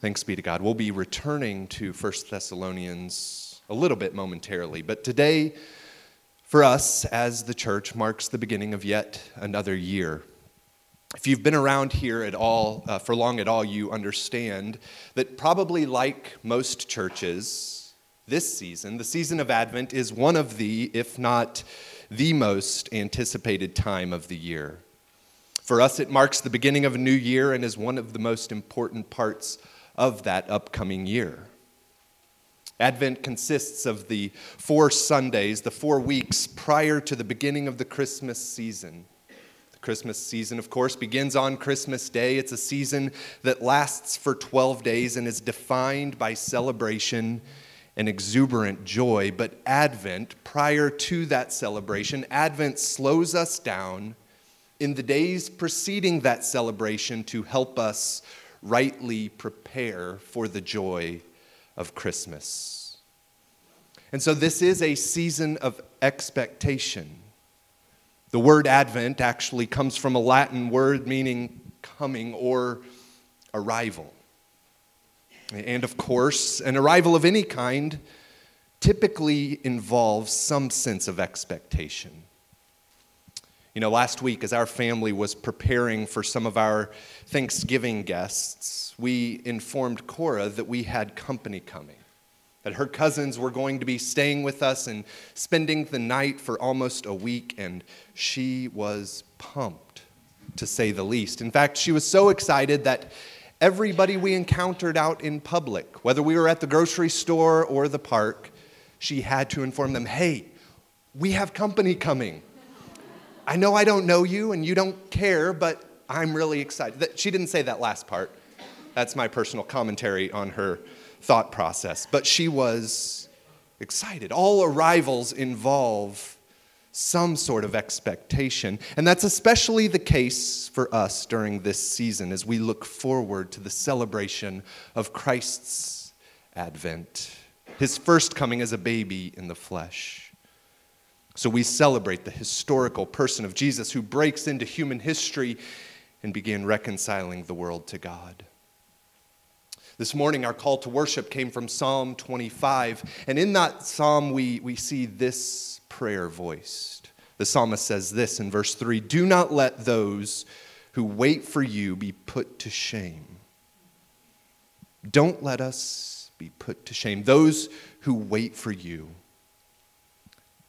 Thanks be to God. We'll be returning to 1 Thessalonians a little bit momentarily, but today, for us as the church, marks the beginning of yet another year. If you've been around here at all, uh, for long at all, you understand that probably like most churches, this season, the season of Advent, is one of the, if not the most anticipated time of the year. For us, it marks the beginning of a new year and is one of the most important parts of that upcoming year. Advent consists of the four Sundays, the four weeks prior to the beginning of the Christmas season. The Christmas season, of course, begins on Christmas Day. It's a season that lasts for 12 days and is defined by celebration and exuberant joy. But Advent, prior to that celebration, Advent slows us down in the days preceding that celebration to help us rightly prepare for the joy of Christmas. And so, this is a season of expectation. The word Advent actually comes from a Latin word meaning coming or arrival. And of course, an arrival of any kind typically involves some sense of expectation. You know, last week, as our family was preparing for some of our Thanksgiving guests, we informed Cora that we had company coming, that her cousins were going to be staying with us and spending the night for almost a week, and she was pumped, to say the least. In fact, she was so excited that everybody we encountered out in public, whether we were at the grocery store or the park, she had to inform them hey, we have company coming. I know I don't know you and you don't care, but I'm really excited. She didn't say that last part. That's my personal commentary on her thought process. But she was excited. All arrivals involve some sort of expectation. And that's especially the case for us during this season as we look forward to the celebration of Christ's advent, his first coming as a baby in the flesh. So we celebrate the historical person of Jesus who breaks into human history and began reconciling the world to God. This morning, our call to worship came from Psalm 25. And in that psalm, we, we see this prayer voiced. The psalmist says this in verse 3 Do not let those who wait for you be put to shame. Don't let us be put to shame. Those who wait for you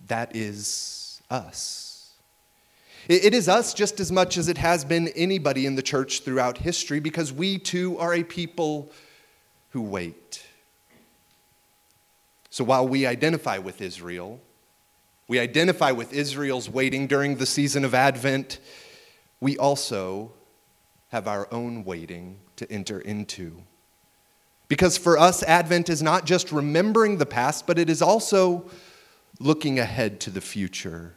that is us. It is us just as much as it has been anybody in the church throughout history because we too are a people who wait. So while we identify with Israel, we identify with Israel's waiting during the season of Advent, we also have our own waiting to enter into. Because for us, Advent is not just remembering the past, but it is also looking ahead to the future.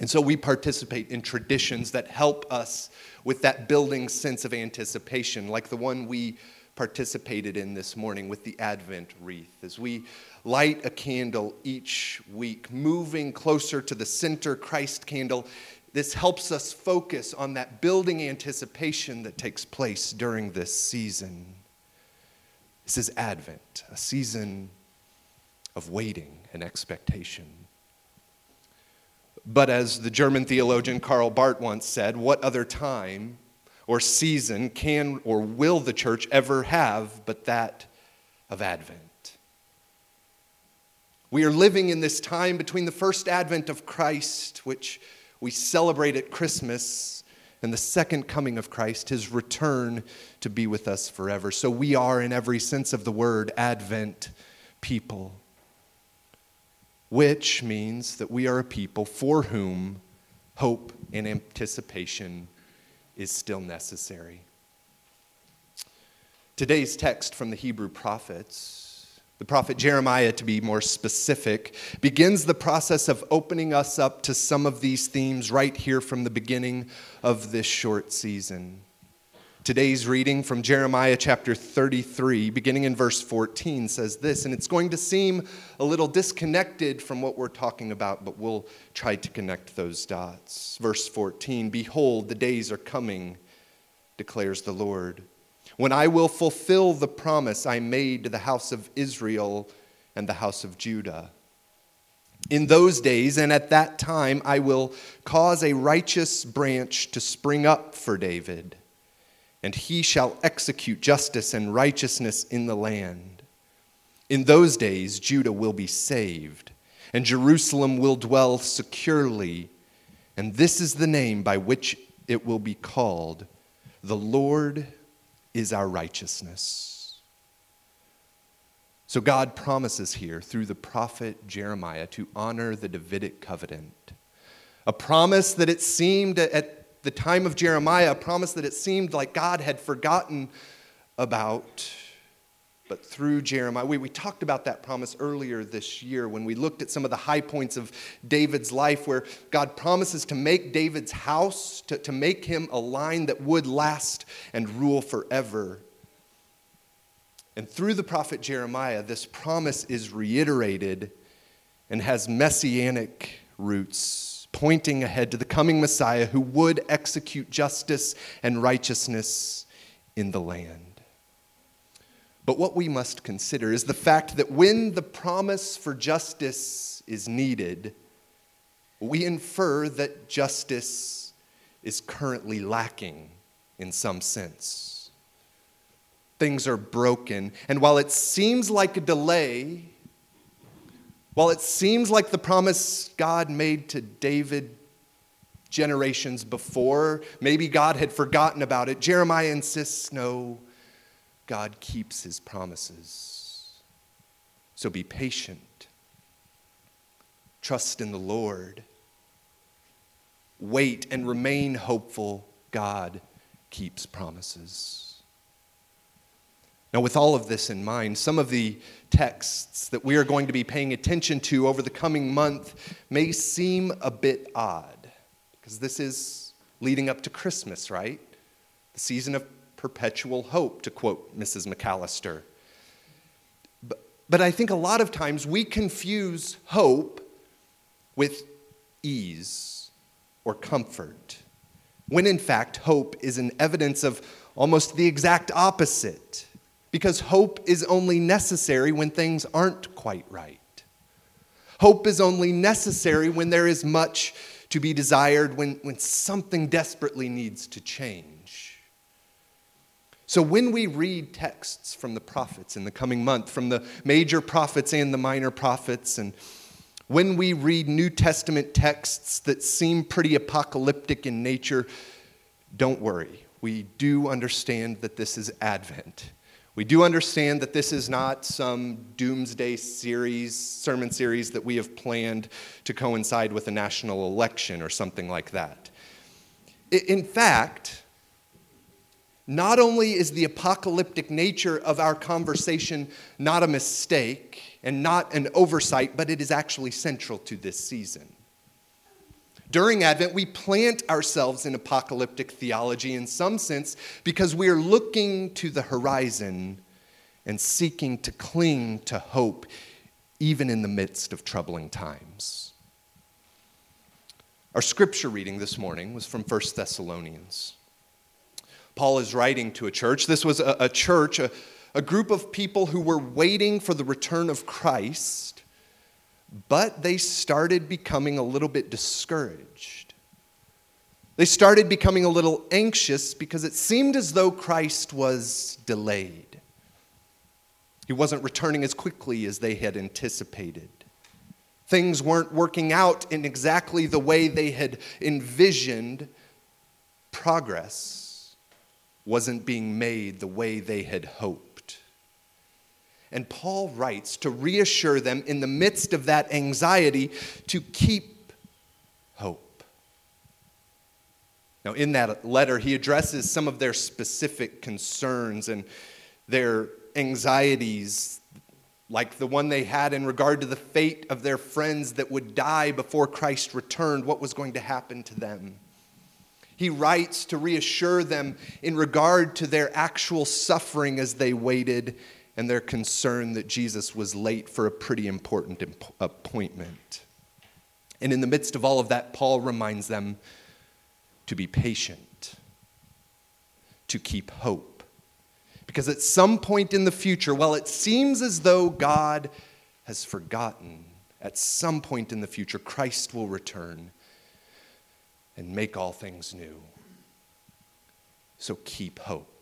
And so we participate in traditions that help us with that building sense of anticipation, like the one we participated in this morning with the Advent wreath. As we light a candle each week, moving closer to the center Christ candle, this helps us focus on that building anticipation that takes place during this season. This is Advent, a season of waiting and expectation. But as the German theologian Karl Barth once said, what other time or season can or will the church ever have but that of Advent? We are living in this time between the first advent of Christ, which we celebrate at Christmas, and the second coming of Christ, his return to be with us forever. So we are, in every sense of the word, Advent people which means that we are a people for whom hope and anticipation is still necessary. Today's text from the Hebrew prophets, the prophet Jeremiah, to be more specific, begins the process of opening us up to some of these themes right here from the beginning of this short season. Today's reading from Jeremiah chapter 33, beginning in verse 14, says this, and it's going to seem a little disconnected from what we're talking about, but we'll try to connect those dots. Verse 14 Behold, the days are coming, declares the Lord, when I will fulfill the promise I made to the house of Israel and the house of Judah. In those days and at that time, I will cause a righteous branch to spring up for David, and he shall execute justice and righteousness in the land. In those days, Judah will be saved, and Jerusalem will dwell securely. And this is the name by which it will be called The Lord is our righteousness. So God promises here through the prophet Jeremiah to honor the Davidic covenant. A promise that it seemed at the time of Jeremiah, a promise that it seemed like God had forgotten about but through Jeremiah. We, we talked about that promise earlier this year when we looked at some of the high points of David's life, where God promises to make David's house, to, to make him a line that would last and rule forever. And through the prophet Jeremiah, this promise is reiterated and has messianic roots, pointing ahead to the coming Messiah who would execute justice and righteousness in the land. But what we must consider is the fact that when the promise for justice is needed, we infer that justice is currently lacking in some sense. Things are broken, and while it seems like a delay, while it seems like the promise God made to David generations before, maybe God had forgotten about it, Jeremiah insists no, God keeps his promises. So be patient. Trust in the Lord. Wait and remain hopeful. God keeps promises. Now, with all of this in mind, some of the texts that we are going to be paying attention to over the coming month may seem a bit odd because this is leading up to Christmas, right? The season of perpetual hope, to quote Mrs. McCallister. But, but I think a lot of times we confuse hope with ease or comfort, when in fact, hope is an evidence of almost the exact opposite, because hope is only necessary when things aren't quite right. Hope is only necessary when there is much to be desired, when, when something desperately needs to change. So, when we read texts from the prophets in the coming month, from the major prophets and the minor prophets, and when we read New Testament texts that seem pretty apocalyptic in nature, don't worry. We do understand that this is Advent. We do understand that this is not some doomsday series, sermon series that we have planned to coincide with a national election or something like that. In fact, not only is the apocalyptic nature of our conversation not a mistake and not an oversight, but it is actually central to this season. During Advent, we plant ourselves in apocalyptic theology in some sense because we are looking to the horizon and seeking to cling to hope even in the midst of troubling times. Our scripture reading this morning was from 1 Thessalonians. Paul is writing to a church. This was a, a church, a, a group of people who were waiting for the return of Christ, but they started becoming a little bit discouraged. They started becoming a little anxious because it seemed as though Christ was delayed. He wasn't returning as quickly as they had anticipated. Things weren't working out in exactly the way they had envisioned progress wasn't being made the way they had hoped. And Paul writes to reassure them in the midst of that anxiety to keep hope. Now, in that letter, he addresses some of their specific concerns and their anxieties, like the one they had in regard to the fate of their friends that would die before Christ returned, what was going to happen to them. He writes to reassure them in regard to their actual suffering as they waited and their concern that Jesus was late for a pretty important appointment. And in the midst of all of that, Paul reminds them to be patient, to keep hope, Because at some point in the future, while it seems as though God has forgotten, at some point in the future, Christ will return and make all things new. So keep hope.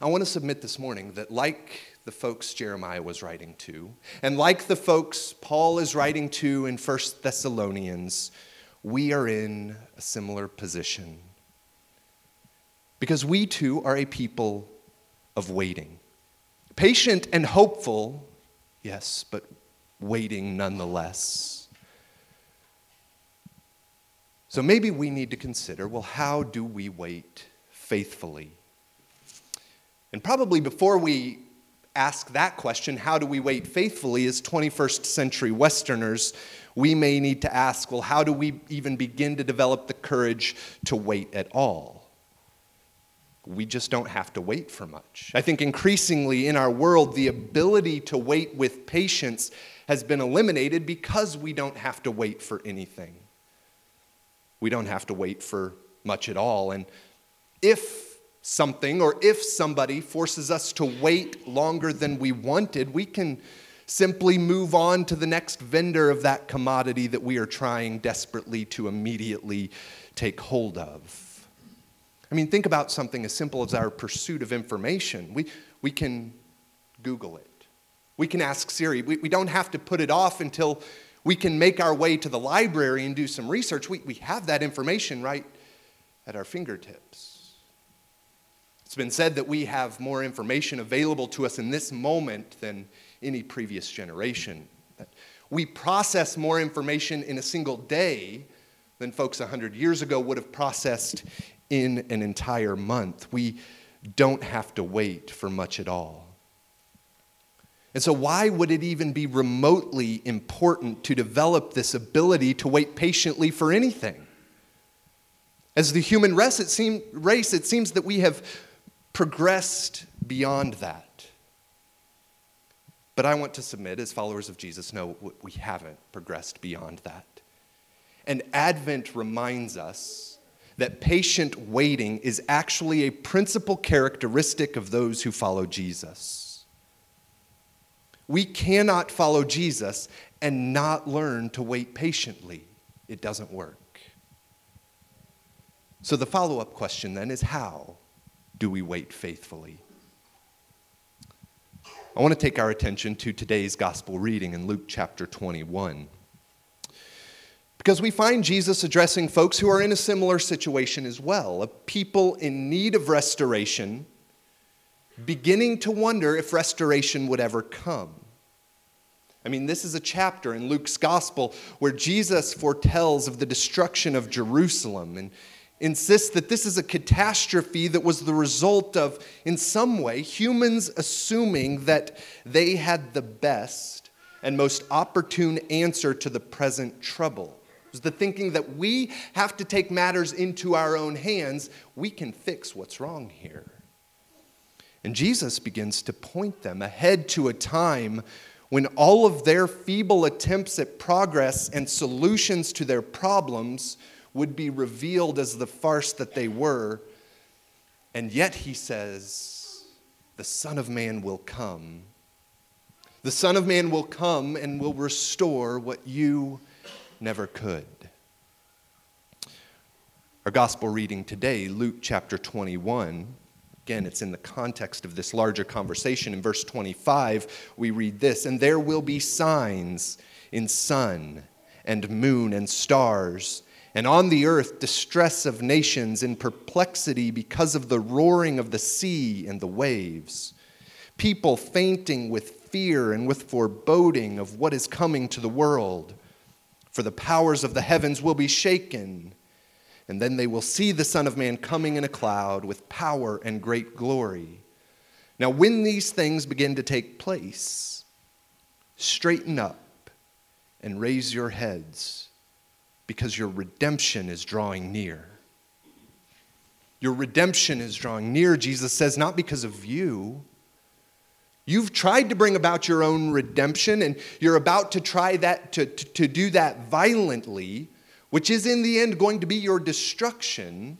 I want to submit this morning that, like the folks Jeremiah was writing to, and like the folks Paul is writing to in 1 Thessalonians, we are in a similar position. Because we too are a people of waiting. Patient and hopeful, yes, but waiting nonetheless. So maybe we need to consider well, how do we wait faithfully? And probably before we ask that question, how do we wait faithfully, as 21st century Westerners, we may need to ask well, how do we even begin to develop the courage to wait at all? we just don't have to wait for much. I think increasingly in our world, the ability to wait with patience has been eliminated because we don't have to wait for anything. We don't have to wait for much at all. And if something or if somebody forces us to wait longer than we wanted, we can simply move on to the next vendor of that commodity that we are trying desperately to immediately take hold of. I mean, think about something as simple as our pursuit of information. We, we can Google it, we can ask Siri. We, we don't have to put it off until we can make our way to the library and do some research. We, we have that information right at our fingertips. It's been said that we have more information available to us in this moment than any previous generation. We process more information in a single day than folks 100 years ago would have processed in an entire month. We don't have to wait for much at all. And so, why would it even be remotely important to develop this ability to wait patiently for anything? As the human race, it, seem, race, it seems that we have progressed beyond that. But I want to submit, as followers of Jesus, no, we haven't progressed beyond that. And Advent reminds us that patient waiting is actually a principal characteristic of those who follow Jesus. We cannot follow Jesus and not learn to wait patiently. It doesn't work. So the follow up question then is how do we wait faithfully? I want to take our attention to today's gospel reading in Luke chapter 21. Because we find Jesus addressing folks who are in a similar situation as well, a people in need of restoration, beginning to wonder if restoration would ever come. I mean, this is a chapter in Luke's gospel where Jesus foretells of the destruction of Jerusalem and insists that this is a catastrophe that was the result of, in some way, humans assuming that they had the best and most opportune answer to the present trouble It was the thinking that we have to take matters into our own hands. We can fix what's wrong here. And Jesus begins to point them ahead to a time when all of their feeble attempts at progress and solutions to their problems would be revealed as the farce that they were. And yet he says, The Son of Man will come. The Son of Man will come and will restore what you never could. Our gospel reading today, Luke chapter 21, again, it's in the context of this larger conversation. In verse 25, we read this And there will be signs in sun and moon and stars, and on the earth distress of nations in perplexity because of the roaring of the sea and the waves. People fainting with fear and with foreboding of what is coming to the world for the powers of the heavens will be shaken. And then they will see the Son of Man coming in a cloud with power and great glory. Now, when these things begin to take place, straighten up and raise your heads because your redemption is drawing near. Your redemption is drawing near, Jesus says, not because of you You've tried to bring about your own redemption, and you're about to try that to, to, to, do that violently, which is in the end going to be your destruction.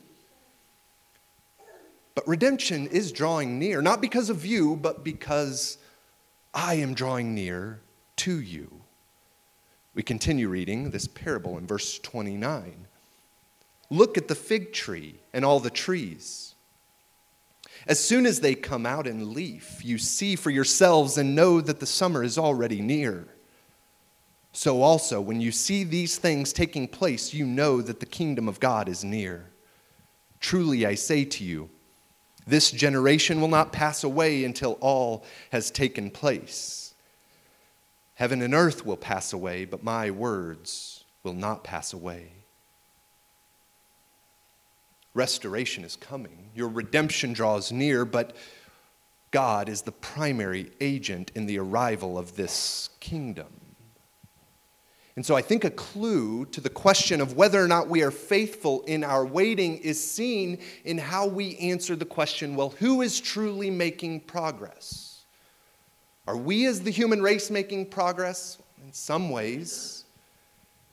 But redemption is drawing near, not because of you, but because I am drawing near to you. We continue reading this parable in verse 29. Look at the fig tree and all the trees. As soon as they come out in leaf, you see for yourselves and know that the summer is already near. So also, when you see these things taking place, you know that the kingdom of God is near. Truly, I say to you, this generation will not pass away until all has taken place. Heaven and earth will pass away, but my words will not pass away. Restoration is coming. Your redemption draws near, but God is the primary agent in the arrival of this kingdom. And so I think a clue to the question of whether or not we are faithful in our waiting is seen in how we answer the question well, who is truly making progress? Are we as the human race making progress? In some ways.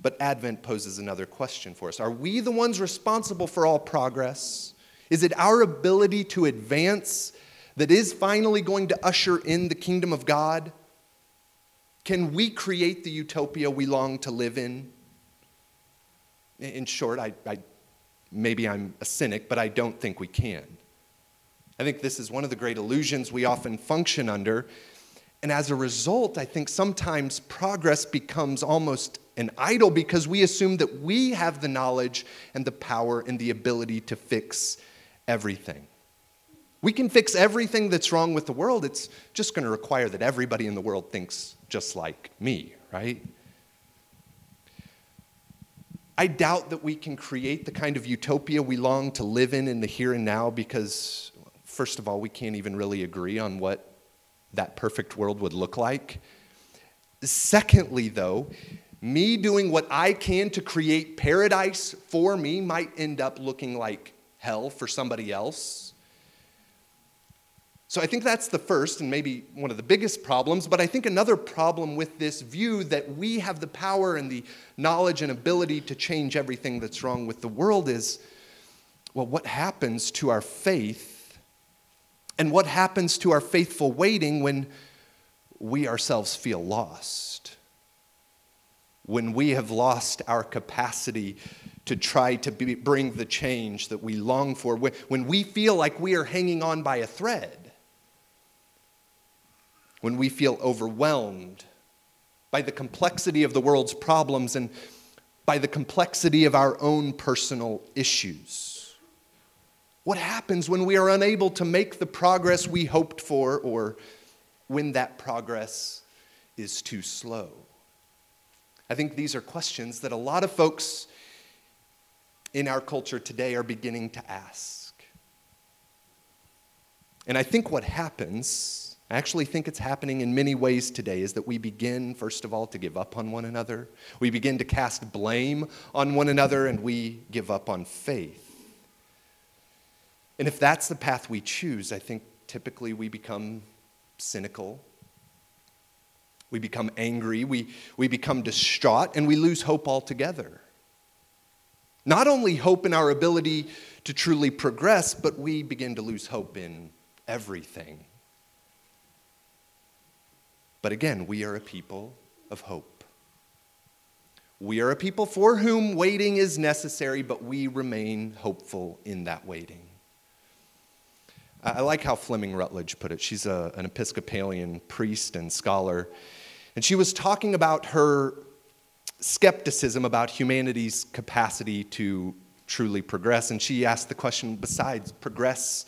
But Advent poses another question for us Are we the ones responsible for all progress? Is it our ability to advance that is finally going to usher in the kingdom of God? Can we create the utopia we long to live in? In short, I, I, maybe I'm a cynic, but I don't think we can. I think this is one of the great illusions we often function under. And as a result, I think sometimes progress becomes almost an idol because we assume that we have the knowledge and the power and the ability to fix everything. We can fix everything that's wrong with the world. It's just going to require that everybody in the world thinks just like me, right? I doubt that we can create the kind of utopia we long to live in in the here and now because, first of all, we can't even really agree on what that perfect world would look like. Secondly, though, me doing what I can to create paradise for me might end up looking like hell for somebody else. So I think that's the first and maybe one of the biggest problems. But I think another problem with this view that we have the power and the knowledge and ability to change everything that's wrong with the world is well, what happens to our faith and what happens to our faithful waiting when we ourselves feel lost? When we have lost our capacity to try to be, bring the change that we long for, when we feel like we are hanging on by a thread when we feel overwhelmed by the complexity of the world's problems and by the complexity of our own personal issues? What happens when we are unable to make the progress we hoped for or when that progress is too slow? I think these are questions that a lot of folks in our culture today are beginning to ask. And I think what happens I actually think it's happening in many ways today is that we begin, first of all, to give up on one another. We begin to cast blame on one another and we give up on faith. And if that's the path we choose, I think typically we become cynical. We become angry. We, we become distraught and we lose hope altogether. Not only hope in our ability to truly progress, but we begin to lose hope in everything. But again, we are a people of hope. We are a people for whom waiting is necessary, but we remain hopeful in that waiting. I like how Fleming Rutledge put it. She's a, an Episcopalian priest and scholar. And she was talking about her skepticism about humanity's capacity to truly progress. And she asked the question besides, progress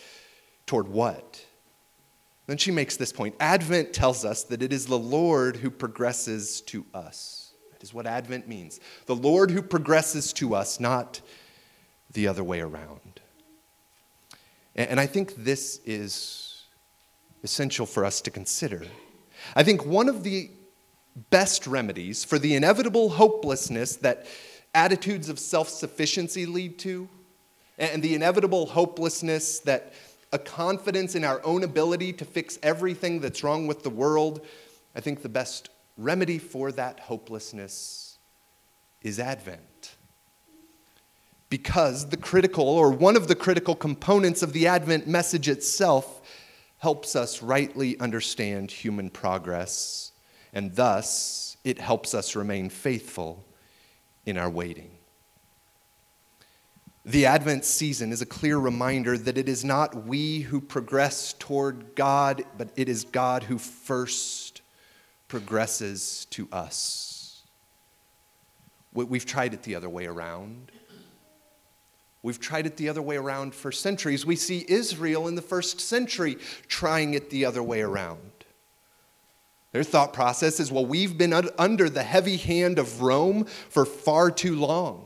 toward what? Then she makes this point Advent tells us that it is the Lord who progresses to us. That is what Advent means. The Lord who progresses to us, not the other way around. And I think this is essential for us to consider. I think one of the best remedies for the inevitable hopelessness that attitudes of self sufficiency lead to, and the inevitable hopelessness that a confidence in our own ability to fix everything that's wrong with the world, I think the best remedy for that hopelessness is Advent. Because the critical, or one of the critical components of the Advent message itself, helps us rightly understand human progress, and thus it helps us remain faithful in our waiting. The Advent season is a clear reminder that it is not we who progress toward God, but it is God who first progresses to us. We've tried it the other way around. We've tried it the other way around for centuries. We see Israel in the first century trying it the other way around. Their thought process is well, we've been under the heavy hand of Rome for far too long.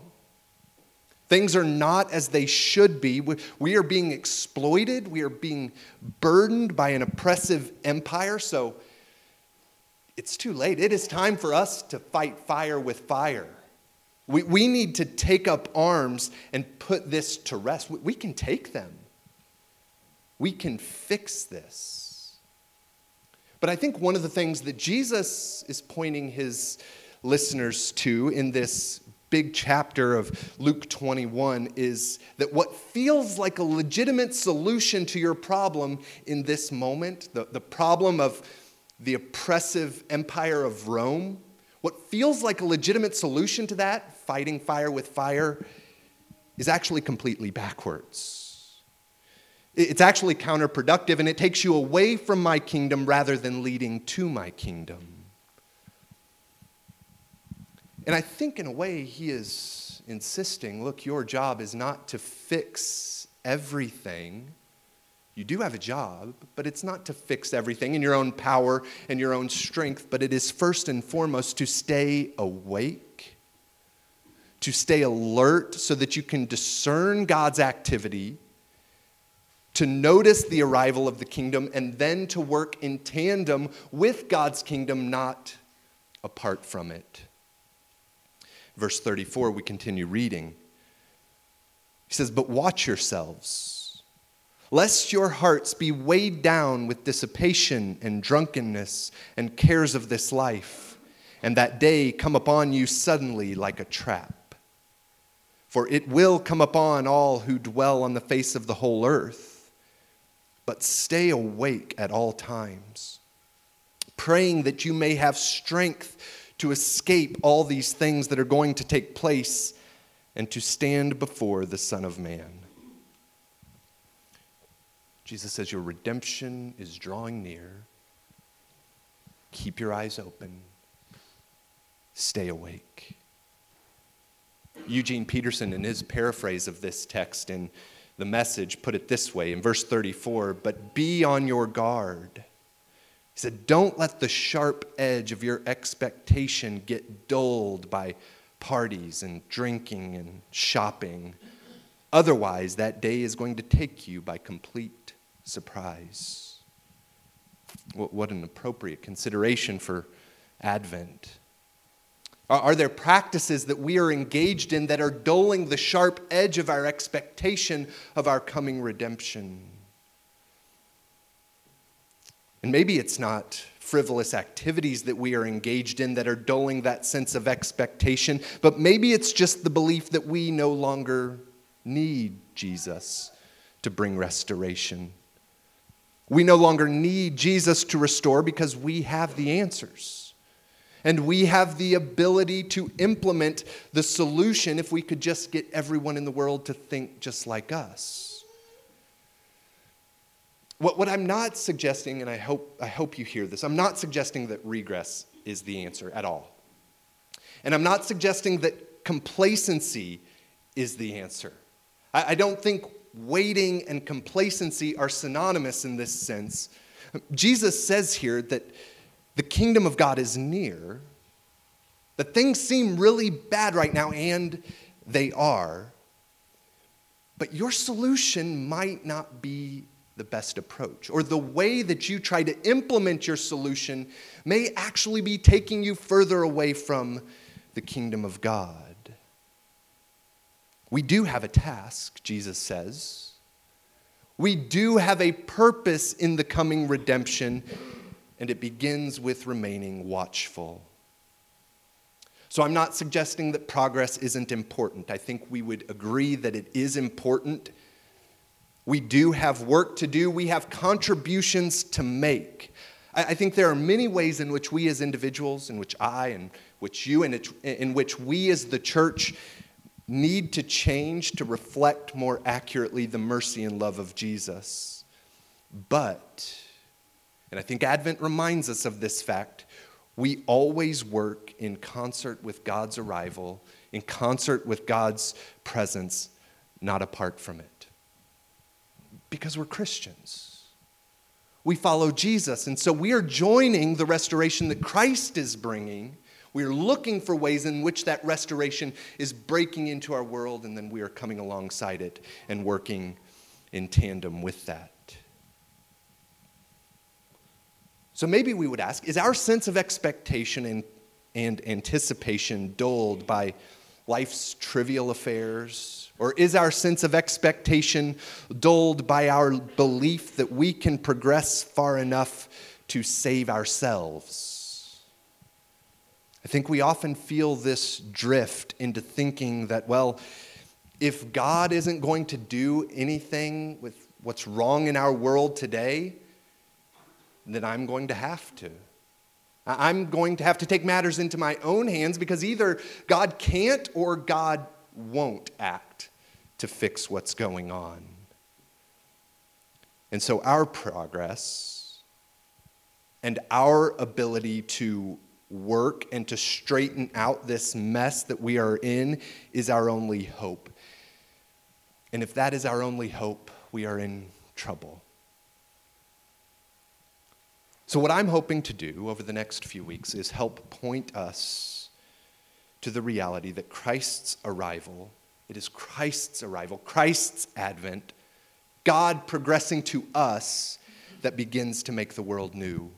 Things are not as they should be. We are being exploited. We are being burdened by an oppressive empire. So it's too late. It is time for us to fight fire with fire. We, we need to take up arms and put this to rest. We, we can take them, we can fix this. But I think one of the things that Jesus is pointing his listeners to in this big chapter of Luke 21 is that what feels like a legitimate solution to your problem in this moment, the, the problem of the oppressive empire of Rome, what feels like a legitimate solution to that, fighting fire with fire, is actually completely backwards. It's actually counterproductive and it takes you away from my kingdom rather than leading to my kingdom. And I think, in a way, he is insisting look, your job is not to fix everything you do have a job, but it's not to fix everything in your own power and your own strength, but it is first and foremost to stay awake, to stay alert so that you can discern God's activity, to notice the arrival of the kingdom, and then to work in tandem with God's kingdom, not apart from it. Verse 34, we continue reading. He says, But watch yourselves lest your hearts be weighed down with dissipation and drunkenness and cares of this life, and that day come upon you suddenly like a trap. For it will come upon all who dwell on the face of the whole earth. But stay awake at all times, praying that you may have strength to escape all these things that are going to take place and to stand before the Son of Man. Jesus says, Your redemption is drawing near. Keep your eyes open. Stay awake. Eugene Peterson, in his paraphrase of this text in the message, put it this way in verse 34 But be on your guard. He said, Don't let the sharp edge of your expectation get dulled by parties and drinking and shopping. Otherwise, that day is going to take you by complete surprise. What an appropriate consideration for Advent. Are there practices that we are engaged in that are dulling the sharp edge of our expectation of our coming redemption? And maybe it's not frivolous activities that we are engaged in that are dulling that sense of expectation, but maybe it's just the belief that we no longer need Jesus to bring restoration. We no longer need Jesus to restore because we have the answers. And we have the ability to implement the solution if we could just get everyone in the world to think just like us. What, what I'm not suggesting, and I hope, I hope you hear this, I'm not suggesting that regress is the answer at all. And I'm not suggesting that complacency is the answer. I, I don't think waiting and complacency are synonymous in this sense. Jesus says here that the kingdom of God is near, that things seem really bad right now, and they are. But your solution might not be the best approach, or the way that you try to implement your solution may actually be taking you further away from the kingdom of God. We do have a task, Jesus says. We do have a purpose in the coming redemption, and it begins with remaining watchful. So I'm not suggesting that progress isn't important. I think we would agree that it is important. We do have work to do, we have contributions to make. I think there are many ways in which we as individuals, in which I and which you, and in which we as the church need to change to reflect more accurately the mercy and love of Jesus. But, and I think Advent reminds us of this fact, we always work in concert with God's arrival, in concert with God's presence, not apart from it. Because we're Christians. We follow Jesus, and so we are joining the restoration that Christ is bringing. We are looking for ways in which that restoration is breaking into our world, and then we are coming alongside it and working in tandem with that. So maybe we would ask is our sense of expectation and, and anticipation dulled by life's trivial affairs? Or is our sense of expectation dulled by our belief that we can progress far enough to save ourselves? I think we often feel this drift into thinking that, well, if God isn't going to do anything with what's wrong in our world today, then I'm going to have to. I'm going to have to take matters into my own hands because either God can't or God won't act to fix what's going on. And so our progress and our ability to work and to straighten out this mess that we are in is our only hope. And if that is our only hope, we are in trouble. So, what I'm hoping to do over the next few weeks is help point us to the reality that Christ's arrival, it is Christ's arrival, Christ's advent, God progressing to us that begins to make the world new.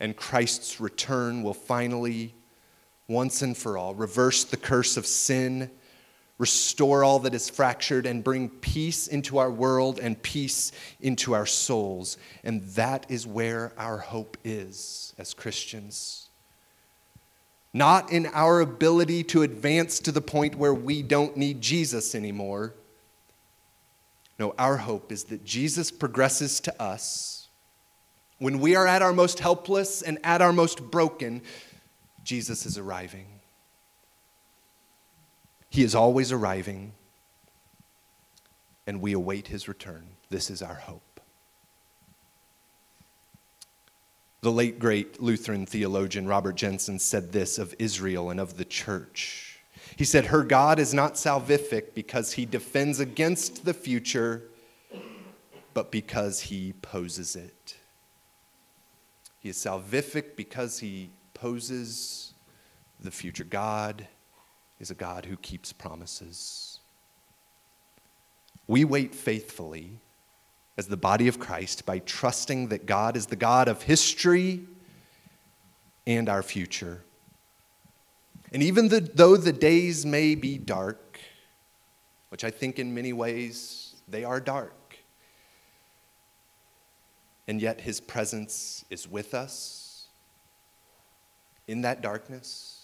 And Christ's return will finally, once and for all, reverse the curse of sin restore all that is fractured, and bring peace into our world and peace into our souls. And that is where our hope is as Christians. Not in our ability to advance to the point where we don't need Jesus anymore. No, our hope is that Jesus progresses to us. When we are at our most helpless and at our most broken, Jesus is arriving. He is always arriving, and we await his return. This is our hope. The late great Lutheran theologian Robert Jenson said this of Israel and of the church. He said, Her God is not salvific because he defends against the future, but because he poses it. He is salvific because he poses the future. God is a God who keeps promises. We wait faithfully as the body of Christ by trusting that God is the God of history and our future. And even the, though the days may be dark, which I think in many ways they are dark, and yet his presence is with us in that darkness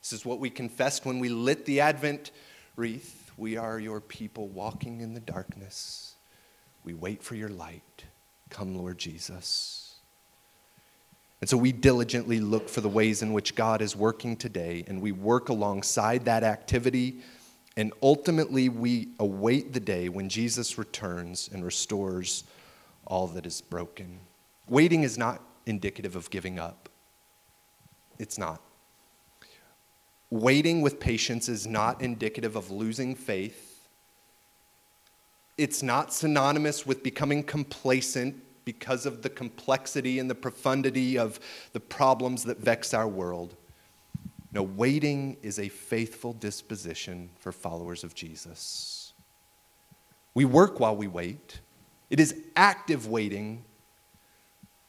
this is what we confessed when we lit the Advent wreath. We are your people walking in the darkness. We wait for your light. Come, Lord Jesus. And so we diligently look for the ways in which God is working today, and we work alongside that activity. And ultimately, we await the day when Jesus returns and restores all that is broken. Waiting is not indicative of giving up. It's not. Waiting with patience is not indicative of losing faith. It's not synonymous with becoming complacent because of the complexity and the profundity of the problems that vex our world. No, waiting is a faithful disposition for followers of Jesus. We work while we wait. It is active waiting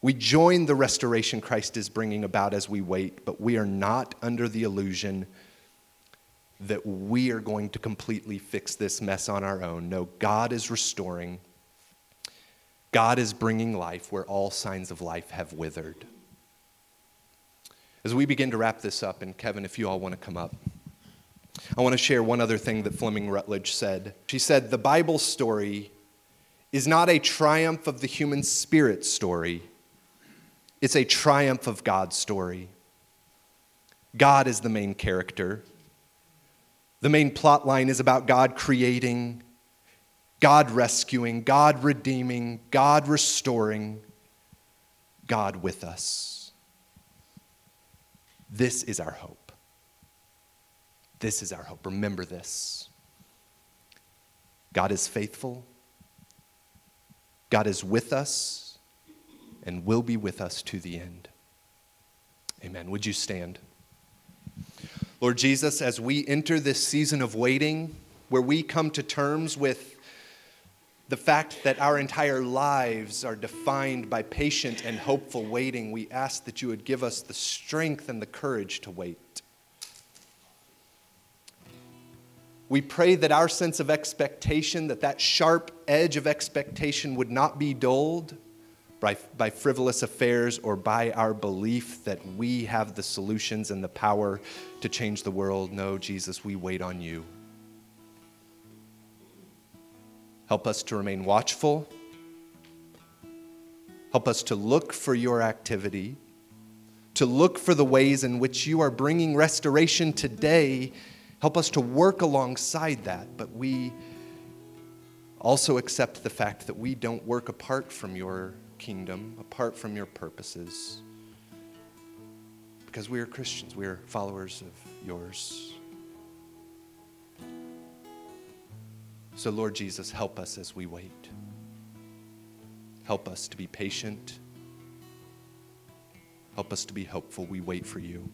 we join the restoration Christ is bringing about as we wait, but we are not under the illusion that we are going to completely fix this mess on our own. No, God is restoring. God is bringing life where all signs of life have withered. As we begin to wrap this up, and Kevin, if you all want to come up, I want to share one other thing that Fleming Rutledge said. She said, The Bible story is not a triumph of the human spirit story, it's a triumph of God's story. God is the main character. The main plot line is about God creating, God rescuing, God redeeming, God restoring, God with us. This is our hope. This is our hope. Remember this. God is faithful. God is with us and will be with us to the end. Amen. Would you stand? Lord Jesus, as we enter this season of waiting, where we come to terms with the fact that our entire lives are defined by patient and hopeful waiting, we ask that you would give us the strength and the courage to wait. We pray that our sense of expectation, that that sharp edge of expectation would not be dulled by, by frivolous affairs or by our belief that we have the solutions and the power to change the world. No, Jesus, we wait on you. Help us to remain watchful. Help us to look for your activity, to look for the ways in which you are bringing restoration today. Help us to work alongside that, but we also accept the fact that we don't work apart from your kingdom, apart from your purposes. Because we are Christians, we are followers of yours. So, Lord Jesus, help us as we wait. Help us to be patient. Help us to be hopeful. We wait for you.